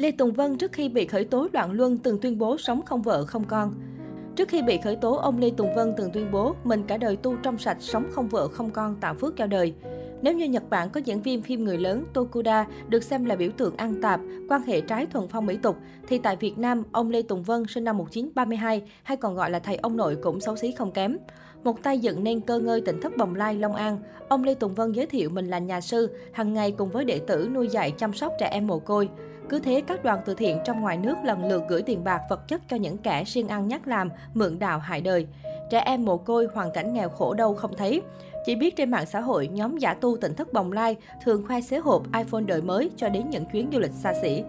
Lê Tùng Vân trước khi bị khởi tố loạn luân từng tuyên bố sống không vợ không con. Trước khi bị khởi tố, ông Lê Tùng Vân từng tuyên bố mình cả đời tu trong sạch, sống không vợ không con, tạo phước cho đời. Nếu như Nhật Bản có diễn viên phim người lớn Tokuda được xem là biểu tượng ăn tạp, quan hệ trái thuần phong mỹ tục, thì tại Việt Nam, ông Lê Tùng Vân sinh năm 1932 hay còn gọi là thầy ông nội cũng xấu xí không kém. Một tay dựng nên cơ ngơi tỉnh thất Bồng Lai, Long An, ông Lê Tùng Vân giới thiệu mình là nhà sư, hàng ngày cùng với đệ tử nuôi dạy chăm sóc trẻ em mồ côi. Cứ thế, các đoàn từ thiện trong ngoài nước lần lượt gửi tiền bạc vật chất cho những kẻ siêng ăn nhắc làm, mượn đạo hại đời. Trẻ em mồ côi hoàn cảnh nghèo khổ đâu không thấy. Chỉ biết trên mạng xã hội, nhóm giả tu tỉnh thất Bồng Lai thường khoe xế hộp iPhone đời mới cho đến những chuyến du lịch xa xỉ.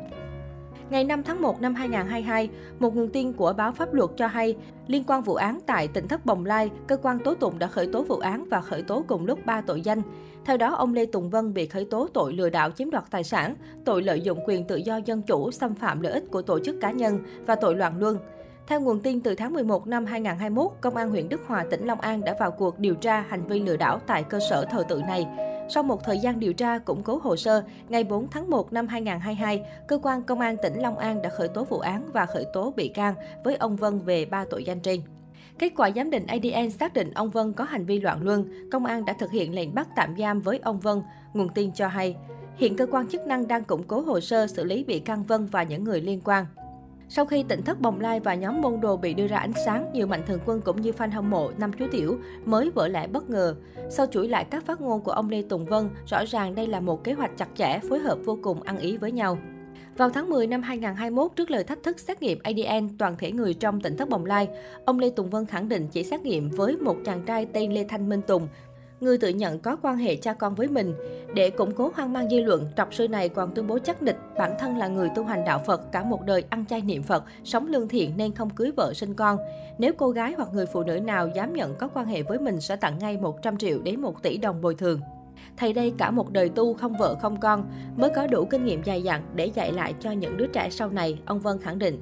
Ngày 5 tháng 1 năm 2022, một nguồn tin của báo pháp luật cho hay, liên quan vụ án tại tỉnh thất Bồng Lai, cơ quan tố tụng đã khởi tố vụ án và khởi tố cùng lúc 3 tội danh. Theo đó, ông Lê Tùng Vân bị khởi tố tội lừa đảo chiếm đoạt tài sản, tội lợi dụng quyền tự do dân chủ, xâm phạm lợi ích của tổ chức cá nhân và tội loạn luân. Theo nguồn tin từ tháng 11 năm 2021, Công an huyện Đức Hòa, tỉnh Long An đã vào cuộc điều tra hành vi lừa đảo tại cơ sở thờ tự này. Sau một thời gian điều tra, củng cố hồ sơ, ngày 4 tháng 1 năm 2022, cơ quan công an tỉnh Long An đã khởi tố vụ án và khởi tố bị can với ông Vân về ba tội danh trên. Kết quả giám định ADN xác định ông Vân có hành vi loạn luân, công an đã thực hiện lệnh bắt tạm giam với ông Vân, nguồn tin cho hay. Hiện cơ quan chức năng đang củng cố hồ sơ xử lý bị can Vân và những người liên quan. Sau khi tỉnh thất Bồng Lai và nhóm môn đồ bị đưa ra ánh sáng, nhiều mạnh thường quân cũng như fan hâm mộ năm chú tiểu mới vỡ lẽ bất ngờ. Sau chuỗi lại các phát ngôn của ông Lê Tùng Vân, rõ ràng đây là một kế hoạch chặt chẽ, phối hợp vô cùng ăn ý với nhau. Vào tháng 10 năm 2021, trước lời thách thức xét nghiệm ADN toàn thể người trong tỉnh thất Bồng Lai, ông Lê Tùng Vân khẳng định chỉ xét nghiệm với một chàng trai tên Lê Thanh Minh Tùng, người tự nhận có quan hệ cha con với mình. Để củng cố hoang mang dư luận, trọc sư này còn tuyên bố chắc nịch bản thân là người tu hành đạo Phật cả một đời ăn chay niệm Phật, sống lương thiện nên không cưới vợ sinh con. Nếu cô gái hoặc người phụ nữ nào dám nhận có quan hệ với mình sẽ tặng ngay 100 triệu đến 1 tỷ đồng bồi thường. Thầy đây cả một đời tu không vợ không con mới có đủ kinh nghiệm dài dặn để dạy lại cho những đứa trẻ sau này, ông Vân khẳng định.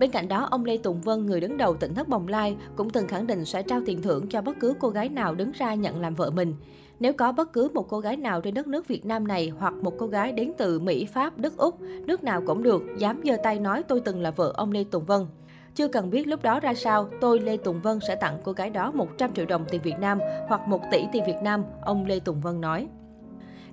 Bên cạnh đó, ông Lê Tùng Vân, người đứng đầu tỉnh thất Bồng Lai, cũng từng khẳng định sẽ trao tiền thưởng cho bất cứ cô gái nào đứng ra nhận làm vợ mình. Nếu có bất cứ một cô gái nào trên đất nước Việt Nam này hoặc một cô gái đến từ Mỹ, Pháp, Đức, Úc, nước nào cũng được, dám giơ tay nói tôi từng là vợ ông Lê Tùng Vân. Chưa cần biết lúc đó ra sao, tôi Lê Tùng Vân sẽ tặng cô gái đó 100 triệu đồng tiền Việt Nam hoặc 1 tỷ tiền Việt Nam, ông Lê Tùng Vân nói.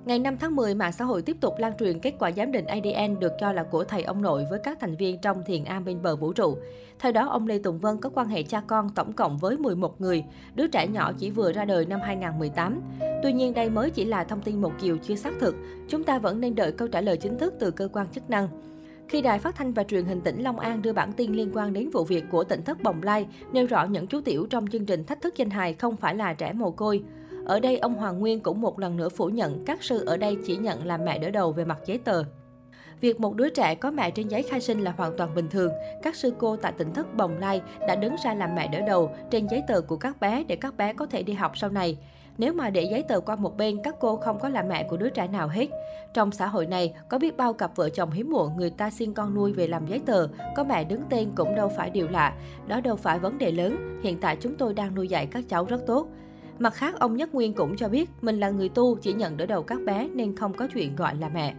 Ngày 5 tháng 10, mạng xã hội tiếp tục lan truyền kết quả giám định ADN được cho là của thầy ông nội với các thành viên trong thiền am bên bờ vũ trụ. Theo đó, ông Lê Tùng Vân có quan hệ cha con tổng cộng với 11 người, đứa trẻ nhỏ chỉ vừa ra đời năm 2018. Tuy nhiên, đây mới chỉ là thông tin một chiều chưa xác thực. Chúng ta vẫn nên đợi câu trả lời chính thức từ cơ quan chức năng. Khi Đài Phát thanh và Truyền hình tỉnh Long An đưa bản tin liên quan đến vụ việc của tỉnh thất Bồng Lai, nêu rõ những chú tiểu trong chương trình thách thức danh hài không phải là trẻ mồ côi. Ở đây, ông Hoàng Nguyên cũng một lần nữa phủ nhận các sư ở đây chỉ nhận làm mẹ đỡ đầu về mặt giấy tờ. Việc một đứa trẻ có mẹ trên giấy khai sinh là hoàn toàn bình thường. Các sư cô tại tỉnh thất Bồng Lai đã đứng ra làm mẹ đỡ đầu trên giấy tờ của các bé để các bé có thể đi học sau này. Nếu mà để giấy tờ qua một bên, các cô không có là mẹ của đứa trẻ nào hết. Trong xã hội này, có biết bao cặp vợ chồng hiếm muộn người ta xin con nuôi về làm giấy tờ, có mẹ đứng tên cũng đâu phải điều lạ. Đó đâu phải vấn đề lớn, hiện tại chúng tôi đang nuôi dạy các cháu rất tốt. Mặt khác, ông Nhất Nguyên cũng cho biết mình là người tu, chỉ nhận đỡ đầu các bé nên không có chuyện gọi là mẹ.